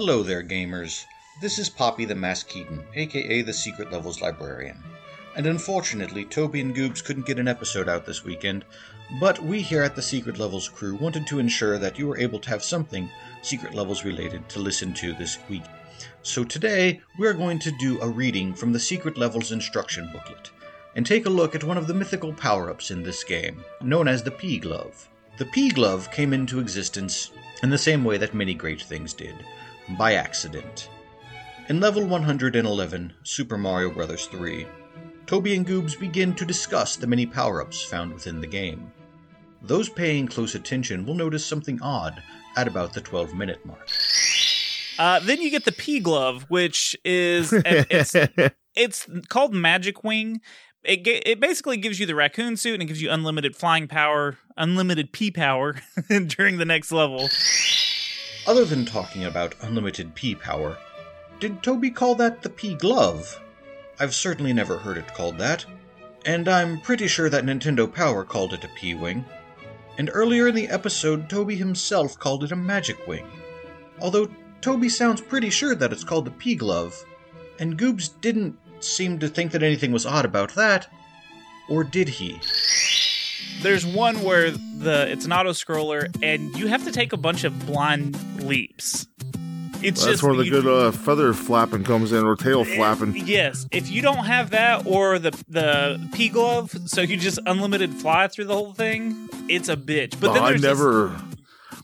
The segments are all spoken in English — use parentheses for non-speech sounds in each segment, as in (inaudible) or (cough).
Hello there, gamers. This is Poppy the Masked Keaton, aka the Secret Levels Librarian. And unfortunately, Toby and Goobs couldn't get an episode out this weekend, but we here at the Secret Levels crew wanted to ensure that you were able to have something Secret Levels related to listen to this week. So today, we're going to do a reading from the Secret Levels instruction booklet and take a look at one of the mythical power ups in this game, known as the P Glove. The P Glove came into existence in the same way that many great things did by accident. In level 111, Super Mario Bros. 3, Toby and Goobs begin to discuss the many power ups found within the game. Those paying close attention will notice something odd at about the 12 minute mark. Uh, then you get the P glove, which is it's (laughs) it's called Magic Wing. It it basically gives you the raccoon suit and it gives you unlimited flying power, unlimited P power (laughs) during the next level. Other than talking about unlimited P power, did Toby call that the P glove? I've certainly never heard it called that. And I'm pretty sure that Nintendo Power called it a P Wing. And earlier in the episode, Toby himself called it a Magic Wing. Although Toby sounds pretty sure that it's called the P glove, and Goobs didn't seem to think that anything was odd about that. Or did he? There's one where the it's an auto scroller and you have to take a bunch of blind leaps. It's That's just where the you- good uh, feather flapping comes in, or tail flapping. Yes, if you don't have that or the the P glove, so you just unlimited fly through the whole thing, it's a bitch. But then I there's this- never,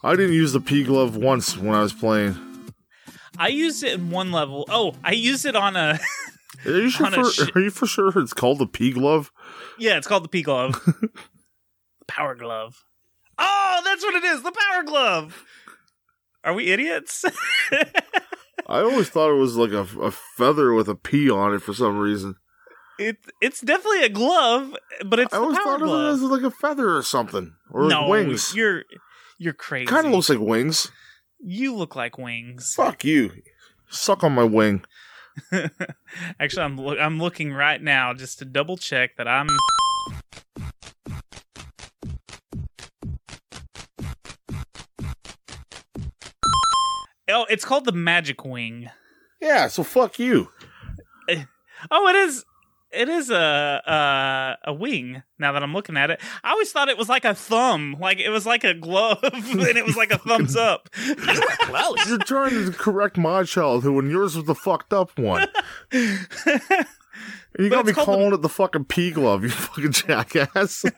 I didn't use the P glove once when I was playing. I used it in one level. Oh, I used it on a Are you (laughs) sure? For, shi- are you for sure it's called the P glove? yeah, it's called the P glove, (laughs) power glove. Oh, that's what it is, the power glove. Are we idiots? (laughs) I always thought it was like a, a feather with a P on it for some reason. it it's definitely a glove, but it's I the always power thought of it glove. as like a feather or something, or like no, wings. you're you're crazy. Kind of looks like wings. you look like wings. Fuck you. Suck on my wing. (laughs) Actually, I'm loo- I'm looking right now just to double check that I'm. Oh, it's called the Magic Wing. Yeah, so fuck you. Eh, oh, it is. It is a a a wing. Now that I'm looking at it, I always thought it was like a thumb, like it was like a glove, (laughs) and it was like a thumbs up. (laughs) You're trying to correct my childhood when yours was the fucked up one. (laughs) And you But gotta be it's called the- calling it the fucking P glove, you (laughs) fucking jackass. (laughs)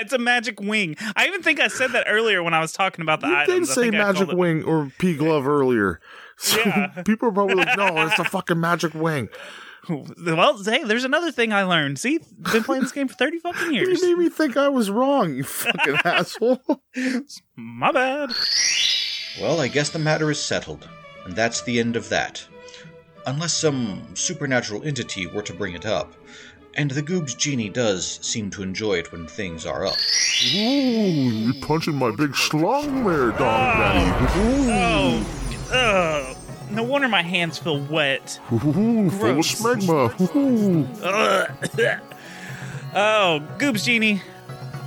it's a magic wing. I even think I said that earlier when I was talking about the you items. did I say think I magic it- wing or P glove earlier. (laughs) So Yeah. people are probably like, no, it's the fucking magic wing. Well, hey, there's another thing I learned. See, been playing this game for thirty fucking years. You made me think I was wrong, you fucking asshole. My bad. Well, I guess the matter is settled, and that's the end of that. Unless some supernatural entity were to bring it up. And the Goob's genie does seem to enjoy it when things are up. Ooh, you're punching my big schlong there, Dog Daddy. Oh, ugh. no wonder my hands feel wet. Ooh, full of Gross. smegma. Ooh. Oh, Goobs Genie.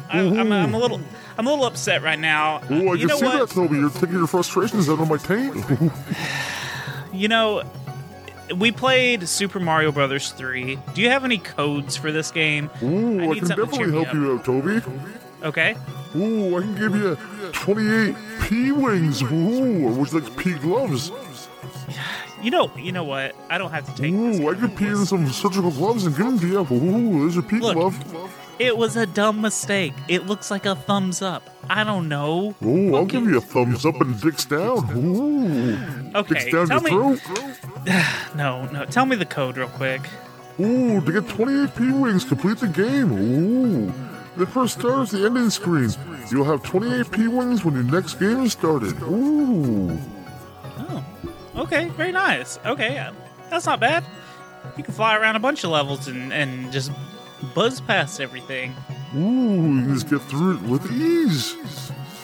I, I'm, I'm a little, I'm a little upset right now. Oh, I you can know see what? that, Toby. You're taking your frustrations out on my taint. (sighs) you know, we played Super Mario Brothers 3. Do you have any codes for this game? Ooh, I, need can to definitely help you out, Toby. Okay. Ooh, I can give you 28 P wings. Ooh, or you like P gloves? (sighs) You know, you know what? I don't have to take this. Ooh, I could pee in some surgical gloves and give them to you. Ooh, there's a P Look. glove. It was a dumb mistake. It looks like a thumbs up. I don't know. Ooh, I'll give you a thumbs up and dicks down. Ooh, Okay, dicks down tell your me. throat. (sighs) No, no. Tell me the code real quick. Ooh, to get 28 P wings, complete the game. Ooh. The first star is the ending screen. You'll have 28 P wings when your next game is started. Ooh. Oh, okay, very nice. Okay, uh, that's not bad. You can fly around a bunch of levels and, and just buzz past everything. Ooh, you can just get through it with ease.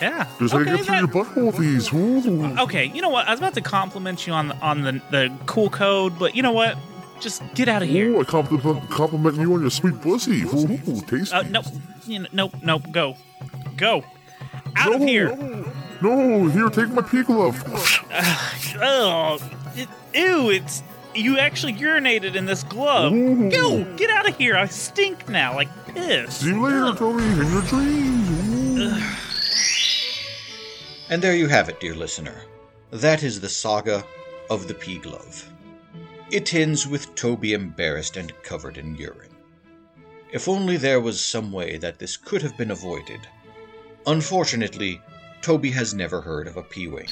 Yeah. Just okay, get through that- your butthole with ease. Ooh. okay, you know what? I was about to compliment you on the, on the, the cool code, but you know what? Just get out of here. Ooh, I compliment, compliment you on your sweet pussy. Ooh, tasty. Uh, nope. You know, nope, nope. Go. Go. Out of here. No, here, take my pee glove. (sighs) Oh, it, ew, it's. You actually urinated in this glove. Ooh. Go! Get out of here. I stink now, like piss. See you later, Toby, in your dreams. Ooh. And there you have it, dear listener. That is the saga of the P glove. It ends with Toby embarrassed and covered in urine. If only there was some way that this could have been avoided. Unfortunately, Toby has never heard of a P wing.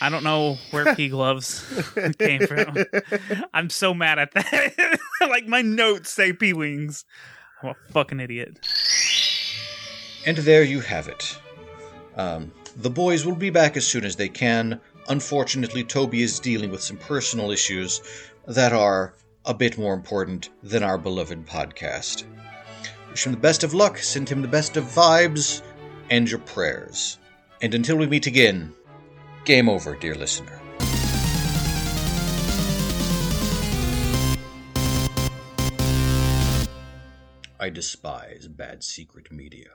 I don't know where P gloves (laughs) came from. I'm so mad at that. (laughs) like my notes say P wings. I'm a fucking idiot. And there you have it. Um, the boys will be back as soon as they can. Unfortunately, Toby is dealing with some personal issues that are a bit more important than our beloved podcast. Wish him the best of luck, send him the best of vibes, and your prayers. And until we meet again, game over, dear listener. I despise bad secret media.